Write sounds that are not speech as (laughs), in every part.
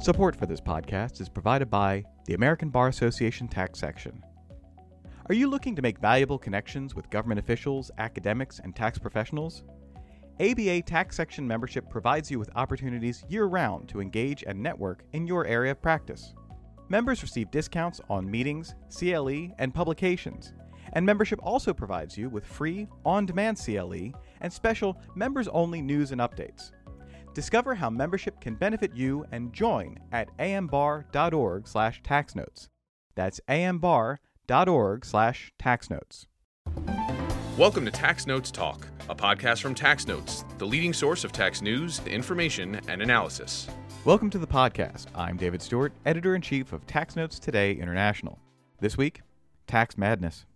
Support for this podcast is provided by the American Bar Association Tax Section. Are you looking to make valuable connections with government officials, academics, and tax professionals? ABA Tax Section membership provides you with opportunities year round to engage and network in your area of practice. Members receive discounts on meetings, CLE, and publications, and membership also provides you with free, on demand CLE and special members only news and updates. Discover how membership can benefit you and join at ambar.org slash taxnotes. That's ambar.org slash taxnotes. Welcome to Tax Notes Talk, a podcast from Tax Notes, the leading source of tax news, information, and analysis. Welcome to the podcast. I'm David Stewart, editor in chief of Tax Notes Today International. This week, tax madness.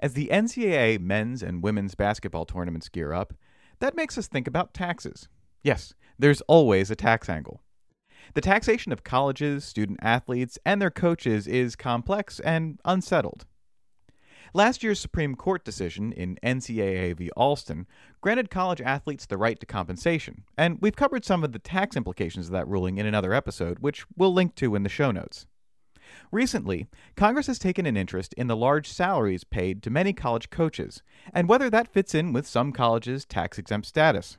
As the NCAA men's and women's basketball tournaments gear up, that makes us think about taxes. Yes, there's always a tax angle. The taxation of colleges, student athletes, and their coaches is complex and unsettled. Last year's Supreme Court decision in NCAA v. Alston granted college athletes the right to compensation, and we've covered some of the tax implications of that ruling in another episode, which we'll link to in the show notes. Recently, Congress has taken an interest in the large salaries paid to many college coaches, and whether that fits in with some colleges' tax exempt status.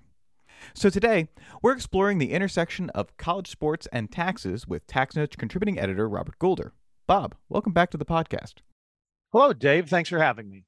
So today, we're exploring the intersection of college sports and taxes with TaxNotes contributing editor Robert Goulder. Bob, welcome back to the podcast. Hello, Dave. Thanks for having me.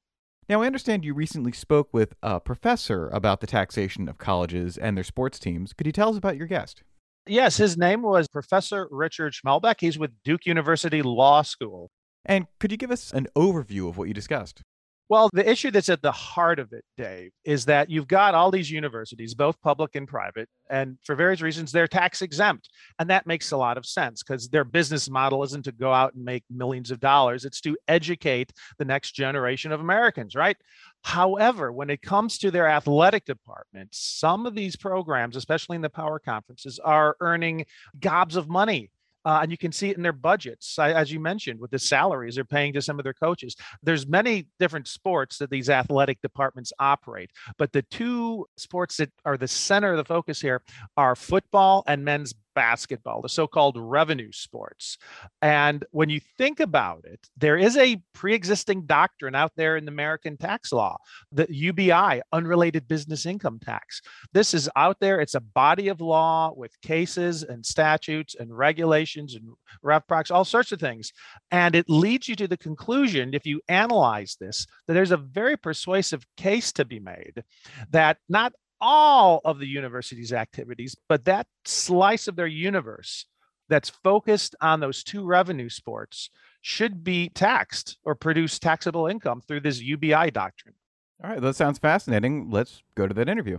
Now, I understand you recently spoke with a professor about the taxation of colleges and their sports teams. Could you tell us about your guest? Yes, his name was Professor Richard Schmalbeck. He's with Duke University Law School. And could you give us an overview of what you discussed? Well, the issue that's at the heart of it, Dave, is that you've got all these universities, both public and private, and for various reasons, they're tax exempt. And that makes a lot of sense because their business model isn't to go out and make millions of dollars, it's to educate the next generation of Americans, right? However, when it comes to their athletic departments, some of these programs, especially in the power conferences, are earning gobs of money uh, and you can see it in their budgets as you mentioned with the salaries they're paying to some of their coaches. There's many different sports that these athletic departments operate but the two sports that are the center of the focus here are football and men's basketball, the so called revenue sports. And when you think about it, there is a pre existing doctrine out there in the American tax law, the UBI, unrelated business income tax. This is out there. It's a body of law with cases and statutes and regulations and rev procs, all sorts of things. And it leads you to the conclusion, if you analyze this, that there's a very persuasive case to be made that not all of the university's activities, but that slice of their universe that's focused on those two revenue sports should be taxed or produce taxable income through this UBI doctrine. All right, that sounds fascinating. Let's go to that interview.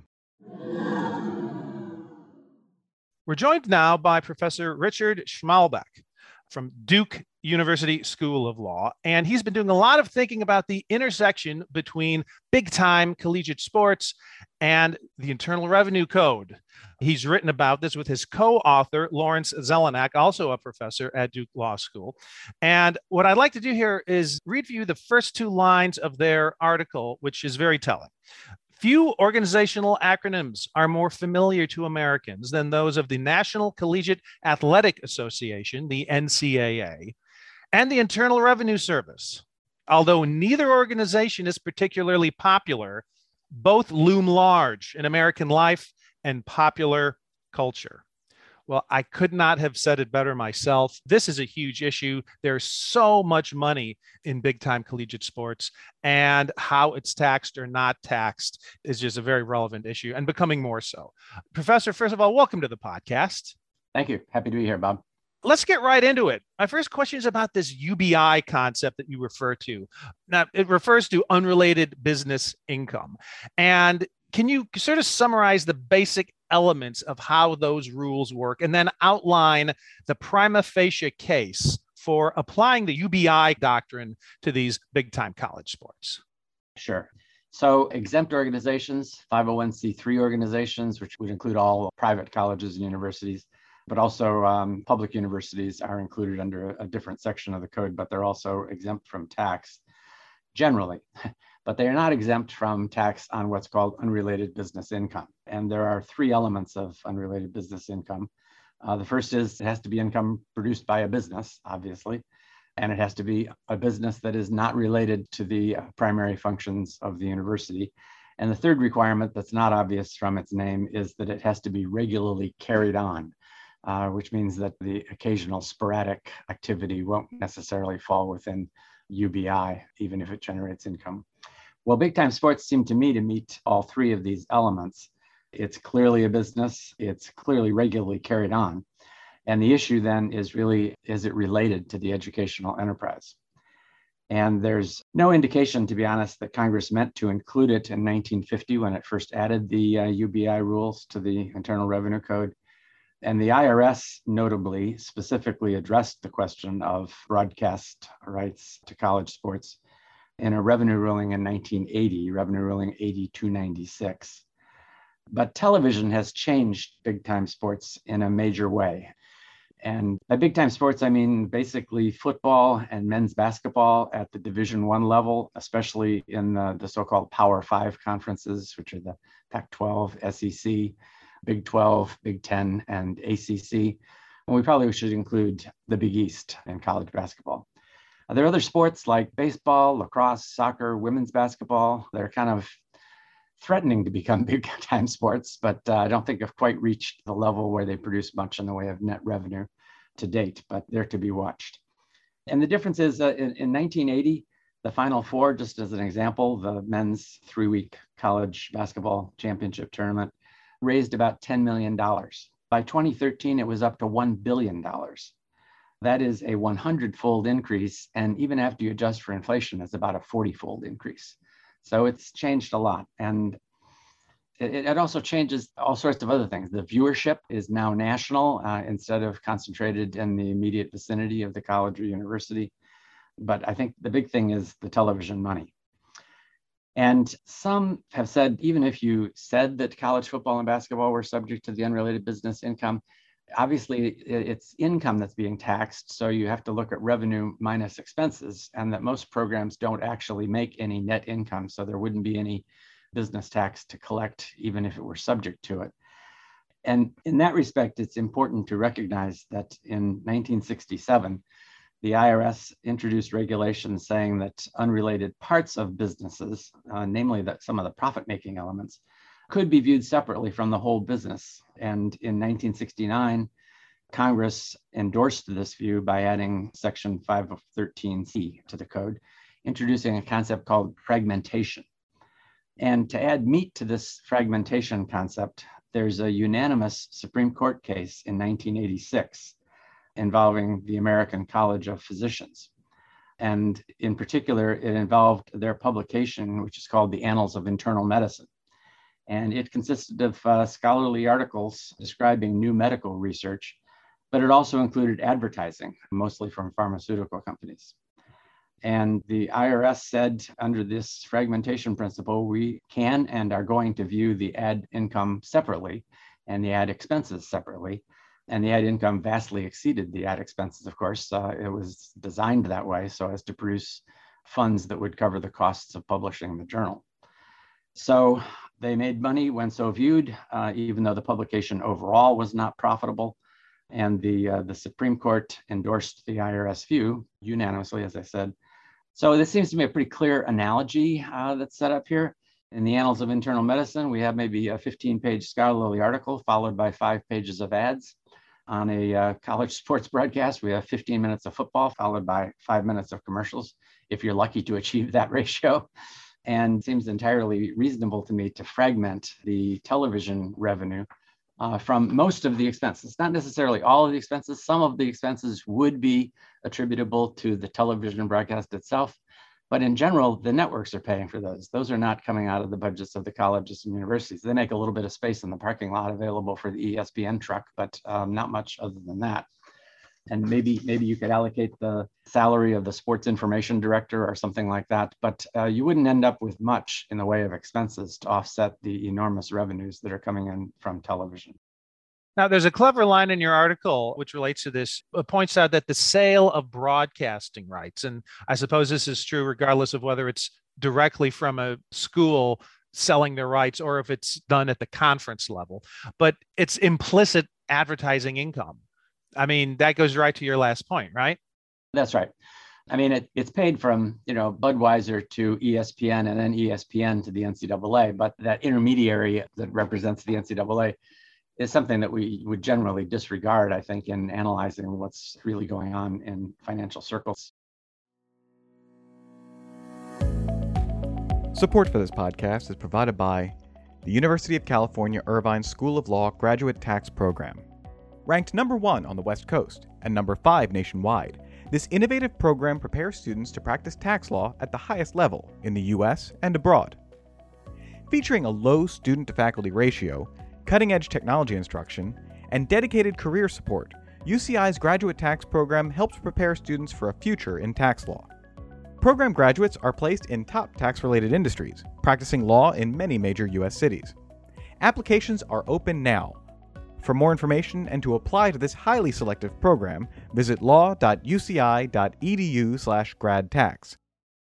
We're joined now by Professor Richard Schmalbeck from Duke University School of Law. And he's been doing a lot of thinking about the intersection between big time collegiate sports and the Internal Revenue Code. He's written about this with his co author, Lawrence Zelenak, also a professor at Duke Law School. And what I'd like to do here is read for you the first two lines of their article, which is very telling. Few organizational acronyms are more familiar to Americans than those of the National Collegiate Athletic Association, the NCAA, and the Internal Revenue Service. Although neither organization is particularly popular, both loom large in American life and popular culture. Well, I could not have said it better myself. This is a huge issue. There's so much money in big time collegiate sports, and how it's taxed or not taxed is just a very relevant issue and becoming more so. Professor, first of all, welcome to the podcast. Thank you. Happy to be here, Bob. Let's get right into it. My first question is about this UBI concept that you refer to. Now, it refers to unrelated business income. And can you sort of summarize the basic elements of how those rules work and then outline the prima facie case for applying the UBI doctrine to these big time college sports? Sure. So, exempt organizations, 501c3 organizations, which would include all private colleges and universities, but also um, public universities are included under a, a different section of the code, but they're also exempt from tax generally. But they are not exempt from tax on what's called unrelated business income. And there are three elements of unrelated business income. Uh, the first is it has to be income produced by a business, obviously, and it has to be a business that is not related to the uh, primary functions of the university. And the third requirement that's not obvious from its name is that it has to be regularly carried on, uh, which means that the occasional sporadic activity won't necessarily fall within UBI, even if it generates income. Well, big time sports seem to me to meet all three of these elements. It's clearly a business, it's clearly regularly carried on. And the issue then is really is it related to the educational enterprise? And there's no indication, to be honest, that Congress meant to include it in 1950 when it first added the uh, UBI rules to the Internal Revenue Code. And the IRS notably specifically addressed the question of broadcast rights to college sports in a revenue ruling in 1980, Revenue Ruling 8296. But television has changed big time sports in a major way. And by big time sports, I mean basically football and men's basketball at the Division One level, especially in the, the so-called Power Five conferences, which are the Pac-12, SEC, Big 12, Big 10, and ACC. And we probably should include the Big East in college basketball. There are other sports like baseball, lacrosse, soccer, women's basketball. They're kind of threatening to become (laughs) big time sports, but uh, I don't think have quite reached the level where they produce much in the way of net revenue to date, but they're to be watched. And the difference is uh, in, in 1980, the Final Four, just as an example, the men's three week college basketball championship tournament raised about $10 million. By 2013, it was up to $1 billion. That is a 100 fold increase. And even after you adjust for inflation, it's about a 40 fold increase. So it's changed a lot. And it, it, also changes all sorts of other things. The viewership is now national uh, instead of concentrated in the immediate vicinity of the college or university. But I think the big thing is the television money. And some have said, even if you said that college football and basketball were subject to the unrelated business income, obviously it's income that's being taxed. So you have to look at revenue minus expenses, and that most programs don't actually make any net income. So there wouldn't be any business tax to collect, even if it were subject to it. And in that respect, it's important to recognize that in 1967, the IRS introduced regulations saying that unrelated parts of businesses, uh, namely that some of the profit making elements, could be viewed separately from the whole business. And in 1969, Congress endorsed this view by adding Section 513C to the code, introducing a concept called fragmentation. And to add meat to this fragmentation concept, there's a unanimous Supreme Court case in 1986 involving the American College of Physicians. And in particular, it involved their publication, which is called the Annals of Internal Medicine and it consisted of uh, scholarly articles describing new medical research, but it also included advertising, mostly from pharmaceutical companies. And the IRS said under this fragmentation principle, we can and are going to view the ad income separately and the ad expenses separately. And the ad income vastly exceeded the ad expenses, of course. Uh, it was designed that way so as to produce funds that would cover the costs of publishing the journal. So they made money when so viewed, uh, even though the publication overall was not profitable. And the, uh, the Supreme Court endorsed the IRS view unanimously, as I said. So this seems to me a pretty clear analogy uh, that's set up here. In the Annals of Internal Medicine, we have maybe a 15 page scholarly article followed by five pages of ads. On a uh, college (laughs) sports broadcast, we have 15 minutes of football followed by five minutes of commercials, if you're lucky to achieve that ratio and seems entirely reasonable to me to fragment the television revenue uh, from most of the expenses, not necessarily all of the expenses. Some of the expenses would be attributable to the television broadcast itself, but in general, the networks are paying for those. Those are not coming out of the budgets of the colleges and universities. They make a little bit of space in the parking lot available for the ESPN truck, but um, not much other than that and maybe maybe you could allocate the salary of the sports information director or something like that but uh, you wouldn't end up with much in the way of expenses to offset the enormous revenues that are coming in from television now, there's a clever line in your article which relates to this. It points out that the sale of broadcasting rights, and I suppose this is true regardless of whether it's directly from a school selling their rights or if it's done at the conference level. But it's implicit advertising income. I mean, that goes right to your last point, right? That's right. I mean, it, it's paid from you know Budweiser to ESPN and then ESPN to the NCAA, but that intermediary that represents the NCAA is something that we would generally disregard, I think, in analyzing what's really going on in financial circles. Support for this podcast is provided by the University of California Irvine School of Law Graduate Tax Program. Ranked number one on the West Coast and number five nationwide, this innovative program prepares students to practice tax law at the highest level in the U.S. and abroad. Featuring a low student to faculty ratio, cutting edge technology instruction, and dedicated career support, UCI's graduate tax program helps prepare students for a future in tax law. Program graduates are placed in top tax related industries, practicing law in many major U.S. cities. Applications are open now for more information and to apply to this highly selective program, visit law.uci.edu/gradtax.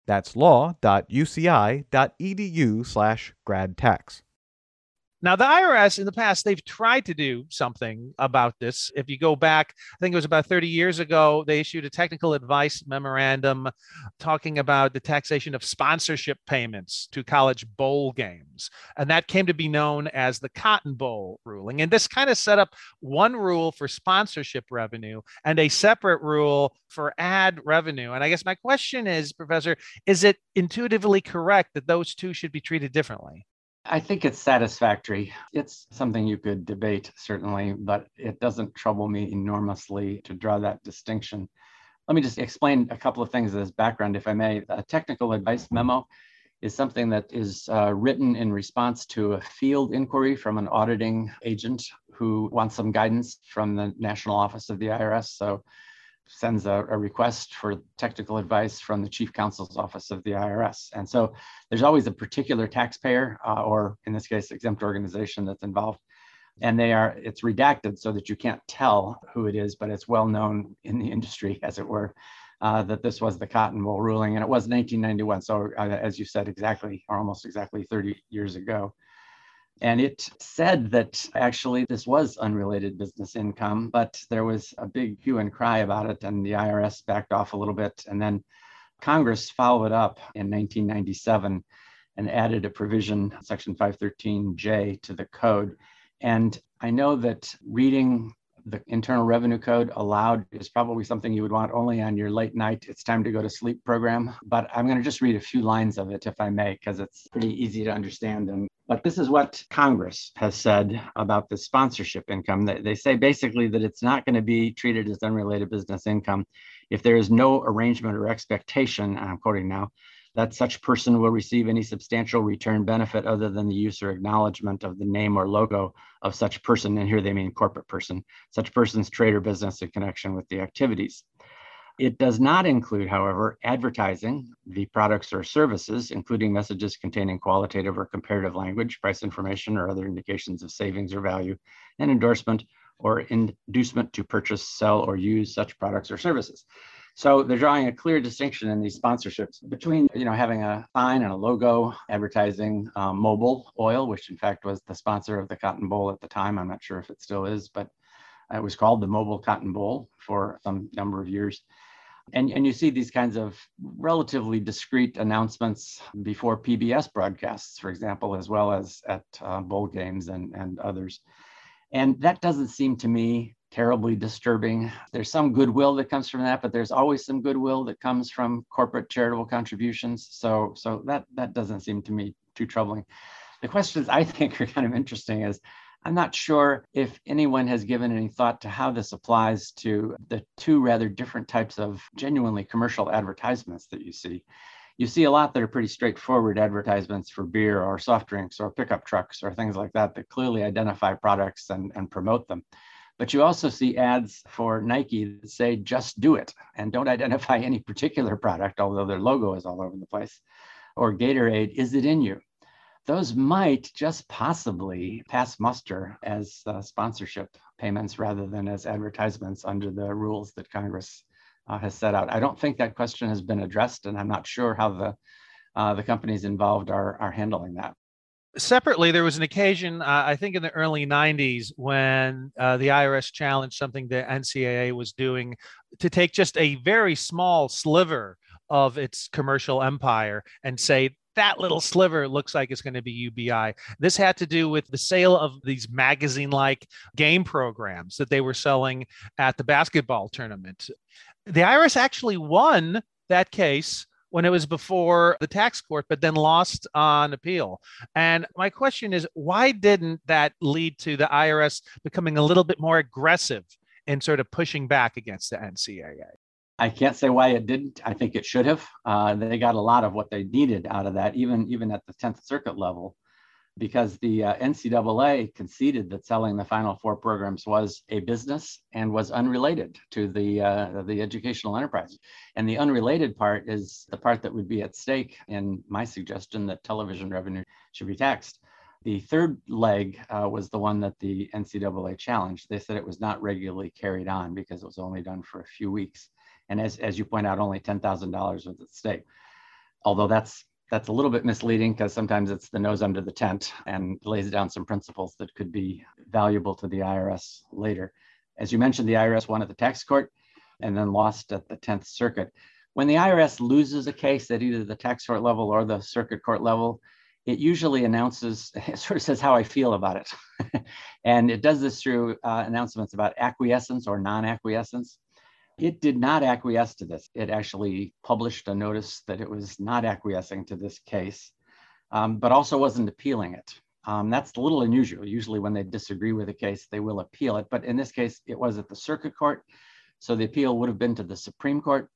That's law.uci.edu/gradtax. Now, the IRS in the past, they've tried to do something about this. If you go back, I think it was about 30 years ago, they issued a technical advice memorandum talking about the taxation of sponsorship payments to college bowl games. And that came to be known as the Cotton Bowl ruling. And this kind of set up one rule for sponsorship revenue and a separate rule for ad revenue. And I guess my question is, Professor, is it intuitively correct that those two should be treated differently? I think it's satisfactory. It's something you could debate, certainly, but it doesn't trouble me enormously to draw that distinction. Let me just explain a couple of things as background, if I may. A technical advice memo is something that is uh, written in response to a field inquiry from an auditing agent who wants some guidance from the National Office of the IRS. So sends a, a, request for technical advice from the chief counsel's office of the IRS. And so there's always a particular taxpayer, uh, or in this case, exempt organization that's involved. And they are, it's redacted so that you can't tell who it is, but it's well known in the industry, as it were, uh, that this was the Cotton Bowl ruling. And it was 1991. So, uh, as you said, exactly, or almost exactly 30 years ago. And it said that actually this was unrelated business income, but there was a big hue and cry about it, and the IRS backed off a little bit. And then Congress followed up in 1997 and added a provision, Section 513J, to the code. And I know that reading the Internal Revenue Code allowed is probably something you would want only on your late night, it's time to go to sleep program. But I'm going to just read a few lines of it, if I may, because it's pretty easy to understand. And but this is what Congress has said about the sponsorship income. They, they say basically that it's not going to be treated as unrelated business income if there is no arrangement or expectation, I'm quoting now, that such person will receive any substantial return benefit other than the use or acknowledgement of the name or logo of such person, and here they mean corporate person, such person's trade or business in connection with the activities. It does not include, however, advertising the products or services, including messages containing qualitative or comparative language, price information, or other indications of savings or value, and endorsement or inducement to purchase, sell, or use such products or services. So they're drawing a clear distinction in these sponsorships between, you know, having a sign and a logo advertising um, Mobil oil, which in fact was the sponsor of the Cotton Bowl at the time. I'm not sure if it still is, but it was called the Mobil Cotton Bowl for some number of years. And, and you see these kinds of relatively discreet announcements before PBS broadcasts, for example, as well as at uh, bowl games and, and others. And that doesn't seem to me terribly disturbing. There's some goodwill that comes from that, but there's always some goodwill that comes from corporate charitable contributions. So, so that that doesn't seem to me too troubling. The questions I (laughs) think are kind of interesting is I'm not sure if anyone has given any thought to how this applies to the two rather different types of genuinely commercial advertisements that you see. You see a lot that are pretty straightforward advertisements for beer or soft drinks or pickup trucks or things like that that clearly identify products and, and promote them. But you also see ads for Nike that say, just do it, and don't identify any particular product, although their logo is all over the place. Or Gatorade, is it in you? Those might just possibly pass muster as uh, sponsorship payments rather than as advertisements under the rules that Congress uh, has set out. I don't think that question has been addressed, and I'm not sure how the uh, the companies involved are, are handling that. Separately, there was an occasion, uh, I think in the early 90s, when uh, the IRS challenged something the NCAA was doing to take just a very small sliver of its commercial empire and say, that little sliver looks like it's going to be UBI. This had to do with the sale of these magazine like game programs that they were selling at the basketball tournament. The IRS actually won that case when it was before the tax court, but then lost on appeal. And my question is why didn't that lead to the IRS becoming a little bit more aggressive in sort of pushing back against the NCAA? I can't say why it didn't. I think it should have. Uh, they got a lot of what they needed out of that, even even at the 10th Circuit level because the uh, NCAA conceded that selling the Final Four programs was a business and was unrelated to the uh, the educational enterprise. And the unrelated part is the part that would be at stake in my suggestion that television revenue should be taxed. The third leg uh, was the one that the NCAA challenged. They said it was not regularly carried on because it was only done for a few weeks. And as, as you point out, only $10,000 was at stake. Although that's that's a little bit misleading because sometimes it's the nose under the tent and lays down some principles that could be valuable to the IRS later. As you mentioned, the IRS won at the tax court and then lost at the 10th Circuit. When the IRS loses a case at either the tax court level or the circuit court level, it usually announces, it (laughs) sort of says how I feel about it. (laughs) and it does this through uh, announcements about acquiescence or non acquiescence. It did not acquiesce to this. It actually published a notice that it was not acquiescing to this case, um, but also wasn't appealing it. Um, that's a little unusual. Usually, when they disagree with a case, they will appeal it. But in this case, it was at the circuit court. So the appeal would have been to the Supreme Court.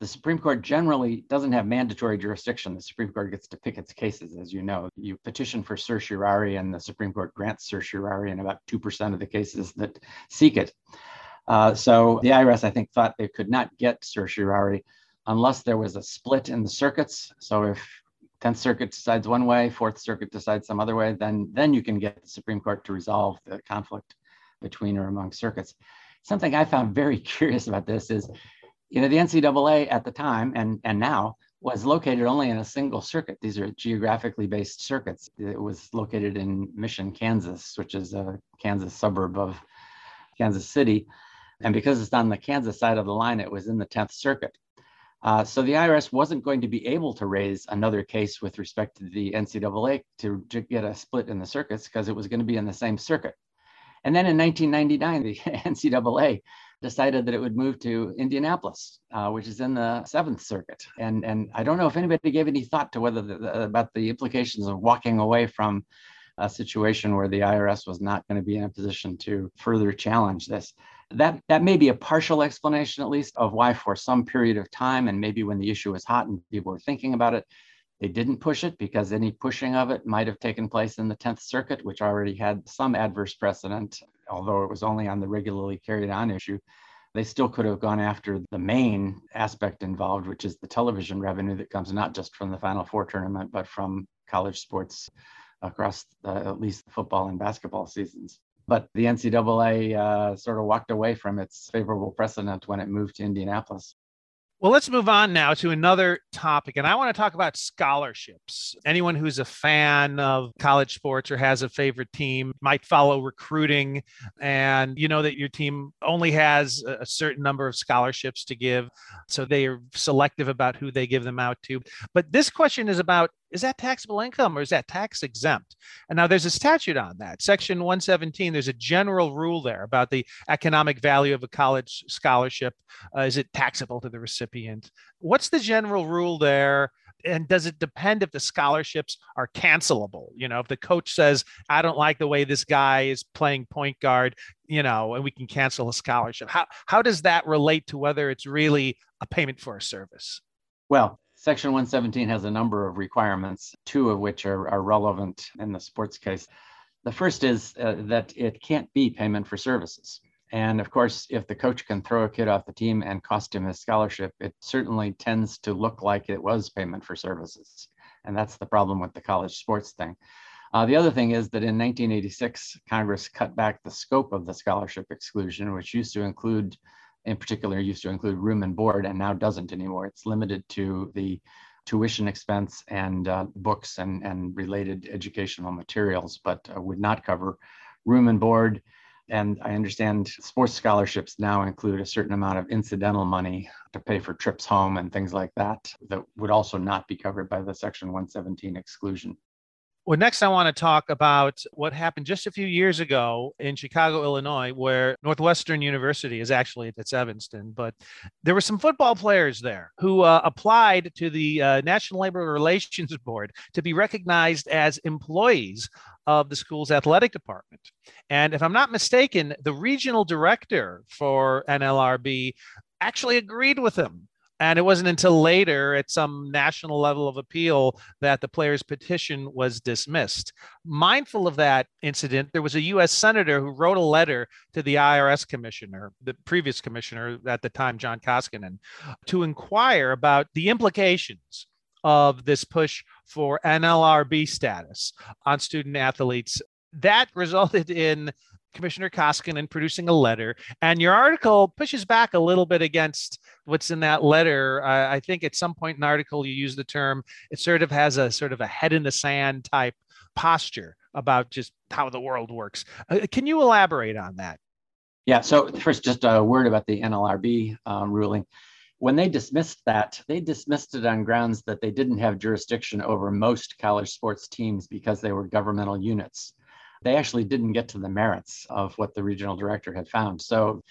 The Supreme Court generally doesn't have mandatory jurisdiction. The Supreme Court gets to pick its cases, as you know. You petition for certiorari, and the Supreme Court grants certiorari in about 2% of the cases that seek it. Uh, so the IRS, I think, thought they could not get certiorari unless there was a split in the circuits. So if 10th Circuit decides one way, Fourth Circuit decides some other way, then then you can get the Supreme Court to resolve the conflict between or among circuits. Something I found very (laughs) curious about this is, you know, the NCAA at the time and and now was located only in a single circuit. These are geographically based circuits. It was located in Mission, Kansas, which is a Kansas suburb of Kansas City. And because it's on the Kansas side of the line, it was in the 10th Circuit. Uh, so the IRS wasn't going to be able to raise another case with respect to the NCAA to, to get a split in the circuits because it was going to be in the same circuit. And then in 1999, the (laughs) NCAA decided that it would move to Indianapolis, uh, which is in the Seventh Circuit. And and I don't know if anybody gave any thought to whether the, the, about the implications of walking away from a situation where the IRS was not going to be in a position to further challenge this that that may be a partial explanation at least of why for some period of time and maybe when the issue was hot and people were thinking about it they didn't push it because any pushing of it might have taken place in the 10th circuit which already had some adverse precedent although it was only on the regularly carried on issue. They still could have gone after the main aspect involved which is the television revenue that comes not just from the final four tournament but from college sports across uh, at least the football and basketball seasons but the NCAA uh, sort of walked away from its favorable precedent when it moved to Indianapolis. Well, let's move on now to another topic. And I want to talk about scholarships. Anyone who's a fan of college sports or has a favorite team might follow recruiting. And you know that your team only has a certain number of scholarships to give. So they are selective about who they give them out to. But this question is about is that taxable income or is that tax exempt? And now there's a statute on that. Section 117, there's a general rule there about the economic value of a college scholarship. Uh, is it taxable to the recipient? What's the general rule there? and does it depend if the scholarships are cancelable you know if the coach says i don't like the way this guy is playing point guard you know and we can cancel a scholarship how how does that relate to whether it's really a payment for a service well Section 117 has a number of requirements, two of which are, are relevant in the sports case. The first is uh, that it can't be payment for services. And of course, if the coach can throw a kid off the team and cost him his scholarship, it certainly tends to look like it was payment for services. And that's the problem with the college sports thing. Uh, the other thing is that in 1986, Congress cut back the scope of the scholarship exclusion, which used to include in particular used to include room and board and now doesn't anymore. It's limited to the tuition expense and uh, books and, and related educational materials, but uh, would not cover room and board. And I understand sports scholarships now include a certain amount of incidental money to pay for trips home and things like that, that would also not be covered by the Section 117 exclusion. Well, next, I want to talk about what happened just a few years ago in Chicago, Illinois, where Northwestern University is actually it's Evanston, but there were some football players there who uh, applied to the uh, National Labor Relations (laughs) Board to be recognized as employees of the school's athletic department. And if I'm not mistaken, the regional director for NLRB actually agreed with him and it wasn't until later at some national level of appeal that the player's petition was dismissed. Mindful of that incident, there was a US senator who wrote a letter to the IRS commissioner, the previous commissioner at the time, John Koskinen, to inquire about the implications of this push for NLRB status on student athletes. That resulted in Commissioner Koskinen producing a letter, and your article pushes back a little bit against what's in that letter. Uh, I think at some point in the article you use the term it sort of has a sort of a head in the sand type posture about just how the world works. Uh, can you elaborate on that? Yeah. So first, just a word about the NLRB um, ruling. When they dismissed that, they dismissed it on grounds that they didn't have jurisdiction over most college sports teams because they were governmental units they actually didn't get to the merits of what the regional director had found. So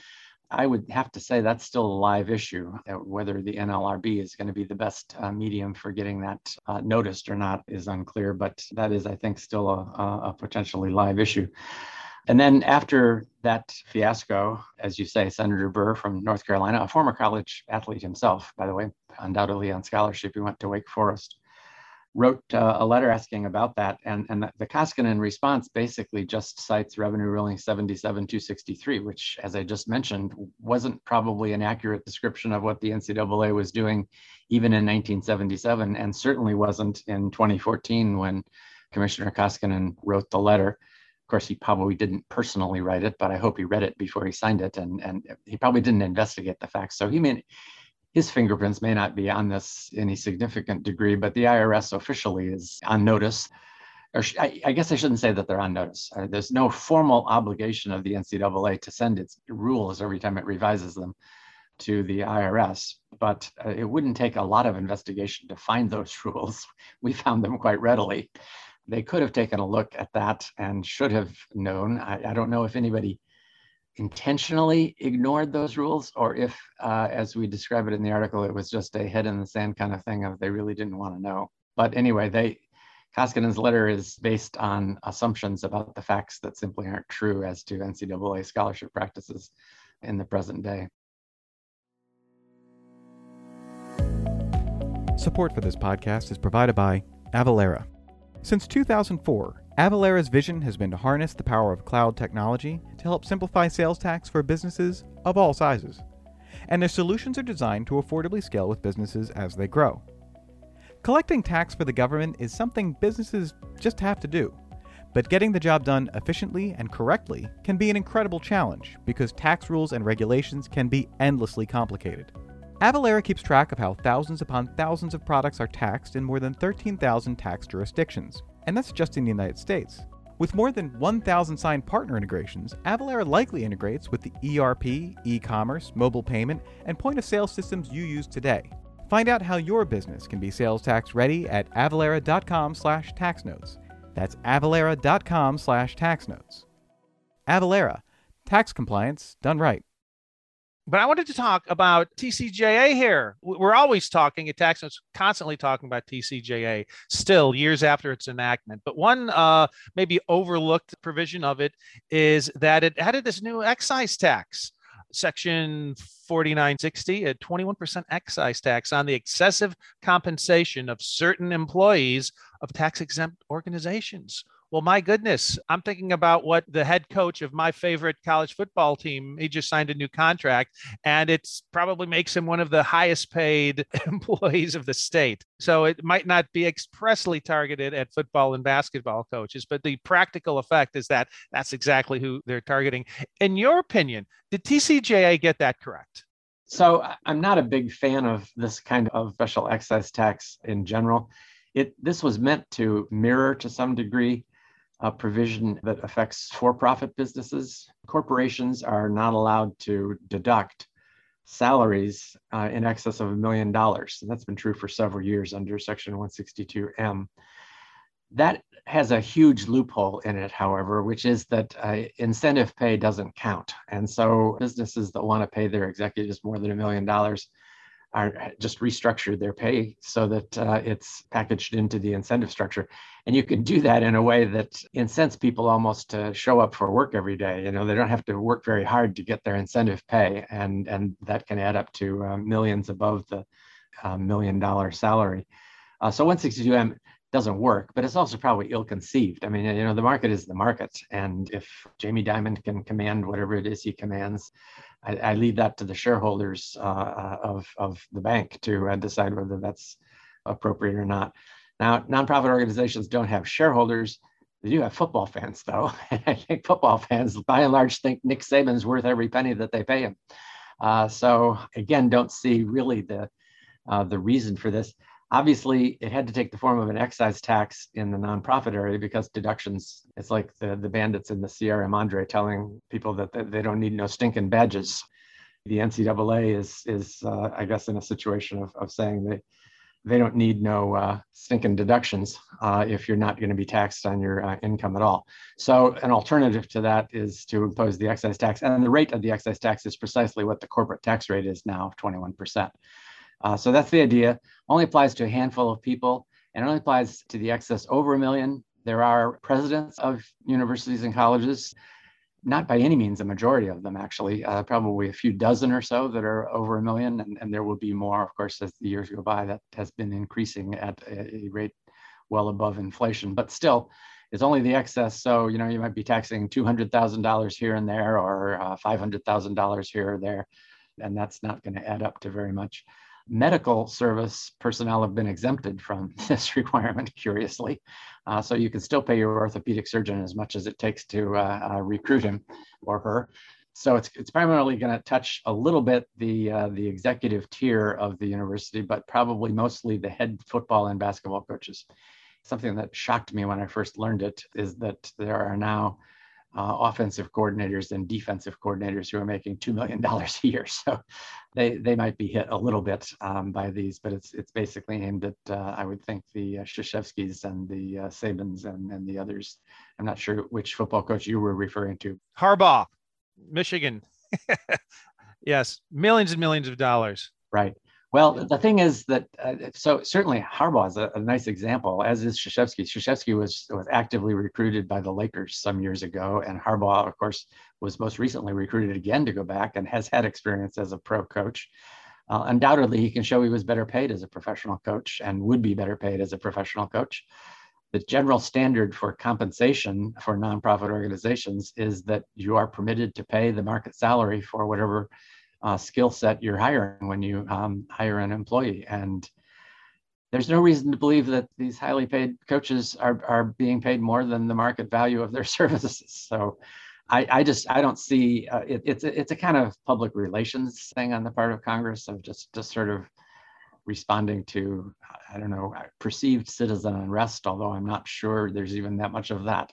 I would have to say that's still a live issue. Whether the NLRB is going to be the best uh, medium for getting that uh, noticed or not is unclear, but that is, I think, still a, a potentially live issue. And then after that fiasco, as you say, Senator Burr from North Carolina, a former college athlete himself, by the way, undoubtedly on scholarship, he went to Wake Forest wrote uh, a letter asking about that. And, and the, the Koskinen response basically just cites Revenue Ruling 77263, which, as I just mentioned, wasn't probably an accurate description of what the NCAA was doing even in 1977, and certainly wasn't in 2014 when Commissioner Koskinen wrote the letter. Of course, he probably didn't personally write it, but I hope he read it before he signed it. And, and he probably didn't investigate the facts. So he may, his fingerprints may not be on this any significant degree, but the IRS officially is on notice. Or sh- I, I, guess I shouldn't say that they're on notice. Uh, there's no formal obligation of the NCAA to send its rules every time it revises them to the IRS, but uh, it wouldn't take a lot of investigation to find those (laughs) rules. We found them quite readily. They could have taken a look at that and should have known. I, I don't know if anybody intentionally ignored those rules or if, uh, as we describe it in the article, it was just a head in the sand kind of thing of they really didn't want to know. But anyway, they Koskinen's letter is based on assumptions about the facts that simply aren't true as to NCAA scholarship practices in the present day. Support for this podcast is provided by Avalara. Since 2004, Avalara's vision has been to harness the power of cloud technology to help simplify sales tax for businesses of all sizes. And their solutions are designed to affordably scale with businesses as they grow. Collecting tax for the government is something businesses just have to do. But getting the job done efficiently and correctly can be an incredible challenge because tax rules and regulations can be endlessly complicated. Avalara keeps track of how thousands upon thousands of products are taxed in more than 13,000 tax jurisdictions, and that's just in the United States. With more than 1,000 signed partner integrations, Avalara likely integrates with the ERP, e commerce, mobile payment, and point of sale systems you use today. Find out how your business can be sales tax ready at avalara.com slash taxnotes. That's avalara.com slash taxnotes. Avalara, tax compliance done right. But I wanted to talk about TCJA here. We're always talking at Taxnotes, constantly talking about TCJA still years after its enactment. But one uh, maybe overlooked provision of it is that it added this new excise tax, Section 4960, a 21% excise tax on the excessive compensation of certain employees of tax exempt organizations. Well, my goodness, I'm thinking about what the head coach of my favorite college football team, he just signed a new contract, and it's probably makes him one of the highest paid (laughs) employees of the state. So it might not be expressly targeted at football and basketball coaches, but the practical effect is that that's exactly who they're targeting. In your opinion, did TCJA get that correct? So I'm not a big fan of this kind of special excise tax in general. It this was meant to mirror to some degree a provision that affects for-profit businesses. Corporations are not allowed to deduct salaries uh, in excess of a million dollars. And that's been true for several years under Section 162M. That has a huge loophole in it, however, which is that uh, incentive pay doesn't count. And so businesses that want to pay their executives more than a million dollars are just restructured their pay so that uh, it's packaged into the incentive structure. And you can do that in a way that incents people almost to show up for work every day. You know, they don't have to work very hard to get their incentive pay, and and that can add up to uh, millions above the uh, million dollar salary. Uh, so 162M doesn't work, but it's also probably ill-conceived. I mean, you know, the market is the market, and if Jamie Dimon can command whatever it is he commands, I, I leave that to the shareholders uh, uh, of of the bank to uh, decide whether that's appropriate or not. Now, nonprofit organizations don't have shareholders. They do have football fans, though. (laughs) I think football fans, by and large, think Nick Saban's worth every penny that they pay him. Uh, so again, don't see really the uh, the reason for this. Obviously, it had to take the form of an excise tax in the nonprofit area because deductions. It's like the the bandits in the Sierra Madre telling people that they don't need no stinking badges. The NCAA is is uh, I guess in a situation of, of saying they they don't need no uh, stinking deductions uh, if you're not going to be taxed on your uh, income at all. So an alternative to that is to impose the excise tax, and the rate of the excise tax is precisely what the corporate tax rate is now, 21%. Uh, so that's the idea. Only applies to a handful of people, and only applies to the excess over a million. There are presidents of universities and colleges not by any means a majority of them, actually, uh, probably a few dozen or so that are over a million. And, and there will be more, of course, as the years go by, that has been increasing at a, a rate well above inflation. But still, it's only the excess. So, you know, you might be taxing $200,000 here and there or uh, $500,000 here or there. And that's not going to add up to very much medical service personnel have been exempted from (laughs) this requirement, curiously. Uh, so you can still pay your orthopedic surgeon as much as it takes to uh, uh, recruit him or her. So it's, it's primarily going to touch a little bit the, uh, the executive tier of the university, but probably mostly the head football and basketball coaches. Something that shocked me when I first learned it is that there are now uh, offensive coordinators and defensive coordinators who are making $2 million a year. (laughs) So they, they might be hit a little bit um, by these, but it's, it's basically aimed at, uh, I would think, the uh, Krzyzewskis and the uh, Sabans and, and the others. I'm not sure which football coach you were referring to. Harbaugh, Michigan. (laughs) yes, millions and millions of dollars. Right. Well, the thing is that uh, so certainly Harbaugh is a, a, nice example, as is Krzyzewski. Krzyzewski was was actively recruited by the Lakers some years ago, and Harbaugh, of course, was most recently recruited again to go back and has had experience as a pro coach. Uh, undoubtedly, he can show he was better paid as a professional coach and would be better paid as a professional coach. The general standard for compensation for nonprofit organizations is that you are permitted to pay the market salary for whatever uh, skill set you're hiring when you um, hire an employee. And there's no reason to believe that these highly paid coaches are, are being paid more than the market value of their (laughs) services. So I, I just I don't see uh, it, it's a, it's a kind of public relations thing on the part of Congress of just just sort of responding to I don't know perceived citizen unrest. Although I'm not sure there's even that much of that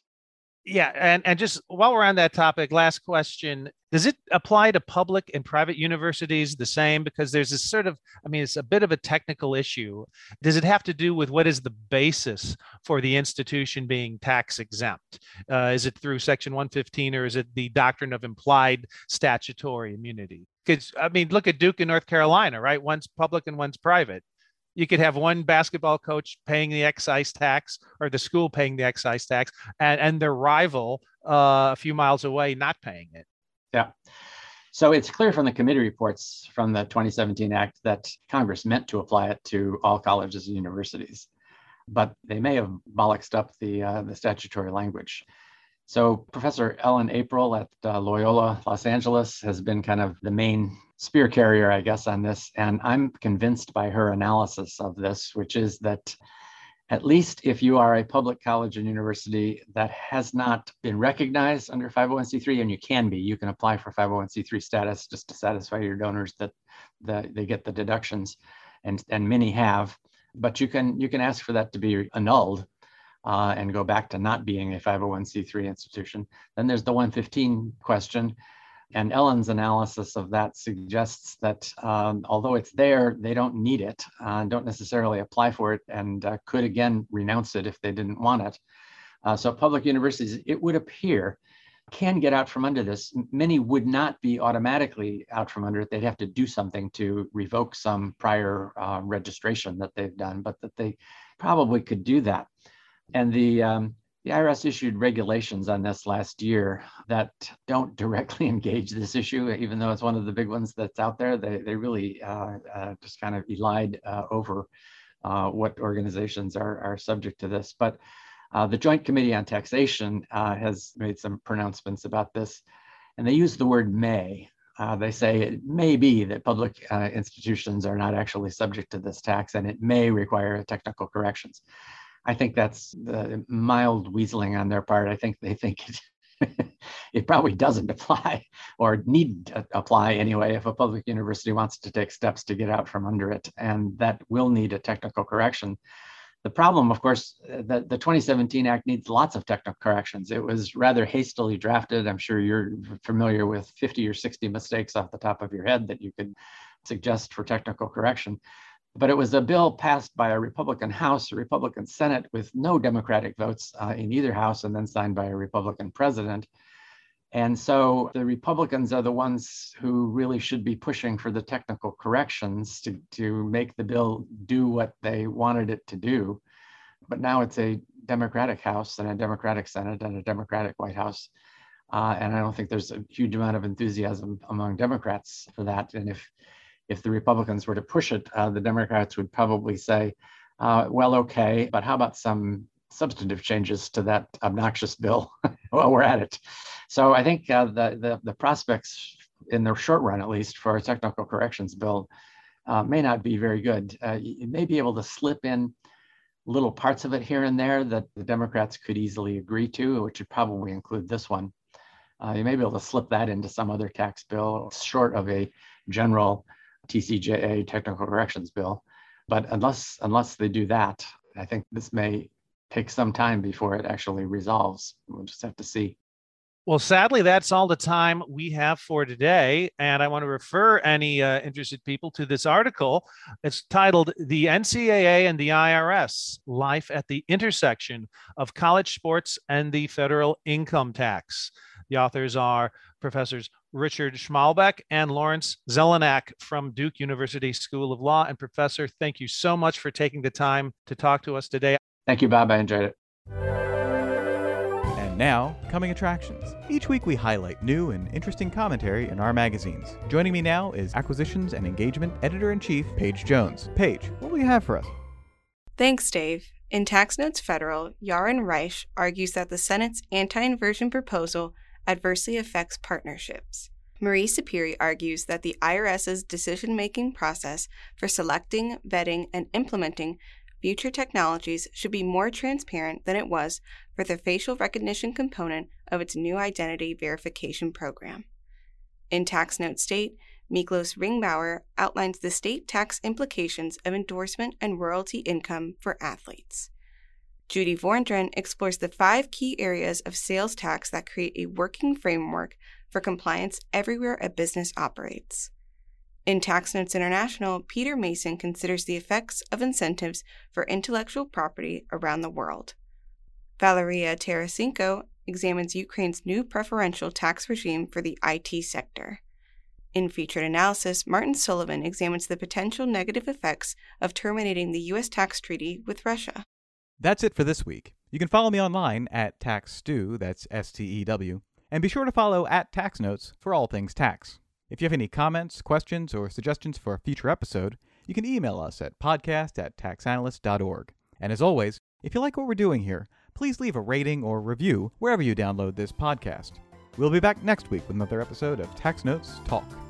yeah and and just while we're on that topic last question does it apply to public and private universities the same? Because there's this sort of i mean it's a bit of a technical issue. Does it have to do with what is the basis for the institution being tax exempt? Uh, is it through section 115 or is it the doctrine of implied statutory immunity? Because i mean look at duke in north carolina right? One's public and one's private you could have one basketball coach paying the excise tax or the school paying the excise tax and, and their rival uh, a few miles away not paying it. Yeah. So it's clear from the committee reports from the 2017 Act that Congress meant to apply it to all colleges and universities, but they may have bollocksed up the, uh, the statutory language. So Professor Ellen Aprill at uh, Loyola Los Angeles has been kind of the main spear carrier, I guess, on this. And I'm convinced by her analysis of this, which is that at least if you are a public college and university that has not been recognized under 501c3 and you can be you can apply for 501c3 status just to satisfy your donors that, that they get the deductions and and many have but you can you can ask for that to be annulled uh, and go back to not being a 501c3 institution then there's the 115 question and Ellen's analysis of that suggests that um, although it's there, they don't need it, uh, don't necessarily apply for it, and uh, could again renounce it if they didn't want it. Uh, so public universities, it would appear, can get out from under this. Many would not be automatically out from under it. They'd have to do something to revoke some prior uh, registration that they've done, but that they probably could do that. And the um, the IRS issued regulations on this last year that don't directly (laughs) engage this issue, even though it's one of the big ones that's out there. They, they really uh, uh, just kind of elide uh, over uh, what organizations are, are subject to this. But uh, the Joint Committee on Taxation uh, has made some pronouncements about this, and they use the word may. they say it may be that public institutions are not actually subject to this tax, and it may require technical corrections. I think that's the mild weaseling on their part. I think they think it, (laughs) it probably doesn't apply or need to apply anyway if a public university wants to take steps to get out from under it. And that will need a technical correction. The problem, of course, that the 2017 Act needs lots of technical corrections. It was rather hastily drafted. I'm sure you're familiar with 50 or 60 mistakes off the top of your head that you could suggest for technical correction but it was a bill passed by a Republican House, a Republican Senate with no Democratic votes uh, in either House, and then signed by a Republican president. And so the Republicans are the ones who really should be pushing for the technical corrections to, to make the bill do what they wanted it to do. But now it's a Democratic House and a Democratic Senate and a Democratic White House. Uh, and I don't think there's a huge amount of enthusiasm among Democrats for that. And if if the Republicans were to push it, uh, the Democrats would probably say, uh, well, okay, but how about some substantive changes to that obnoxious bill (laughs) while we're at it? So I think uh, the, the, the, prospects in the short run, at least, for a technical corrections bill uh, may not be very good. Uh, you may be able to slip in little parts of it here and there that the Democrats could easily agree to, which would probably include this one. Uh, you may be able to slip that into some other tax bill short of a general TCJA technical corrections bill. But unless unless they do that, I think this may take some time before it actually resolves. We'll just have to see. Well, sadly, that's all the time we have for today. And I want to refer any uh, interested people to this article. It's titled The NCAA and the IRS Life at the Intersection of College Sports and the Federal Income Tax. The authors are Professors Richard Schmalbeck and Lawrence Zelenak from Duke University School of Law. And Professor, thank you so much for taking the time to talk to us today. Thank you, Bob. I enjoyed it. And now, coming attractions. Each week we highlight new and interesting commentary in our magazines. Joining me now is Acquisitions and Engagement Editor in Chief, Paige Jones. Paige, what will you have for us? Thanks, Dave. In Tax Notes Federal, Yaron Reich argues that the Senate's anti inversion proposal adversely affects partnerships. Marie Sapirie argues that the IRS's decision making process for selecting, vetting, and implementing future technologies should be more transparent than it was for the facial recognition component of its new identity verification program. In Tax Note State, Miklos Ringbauer outlines the state tax implications of endorsement and royalty income for athletes. Judy Vorndran explores the five key areas of sales tax that create a working framework for compliance everywhere a business operates. In Tax Notes International, Peter Mason considers the effects of incentives for intellectual property around the world. Valeria Tarasenko examines Ukraine's new preferential tax regime for the IT sector. In featured analysis, Martin Sullivan examines the potential negative effects of terminating the U.S. tax treaty with Russia. That's it for this week. You can follow me online at TaxStew, that's S T E W, and be sure to follow at Tax Notes for all things tax. If you have any comments, questions, or suggestions for a future episode, you can email us at podcast at taxanalyst.org. And as always, if you like what we're doing here, please leave a rating or review wherever you download this podcast. We'll be back next week with another episode of Tax Notes Talk.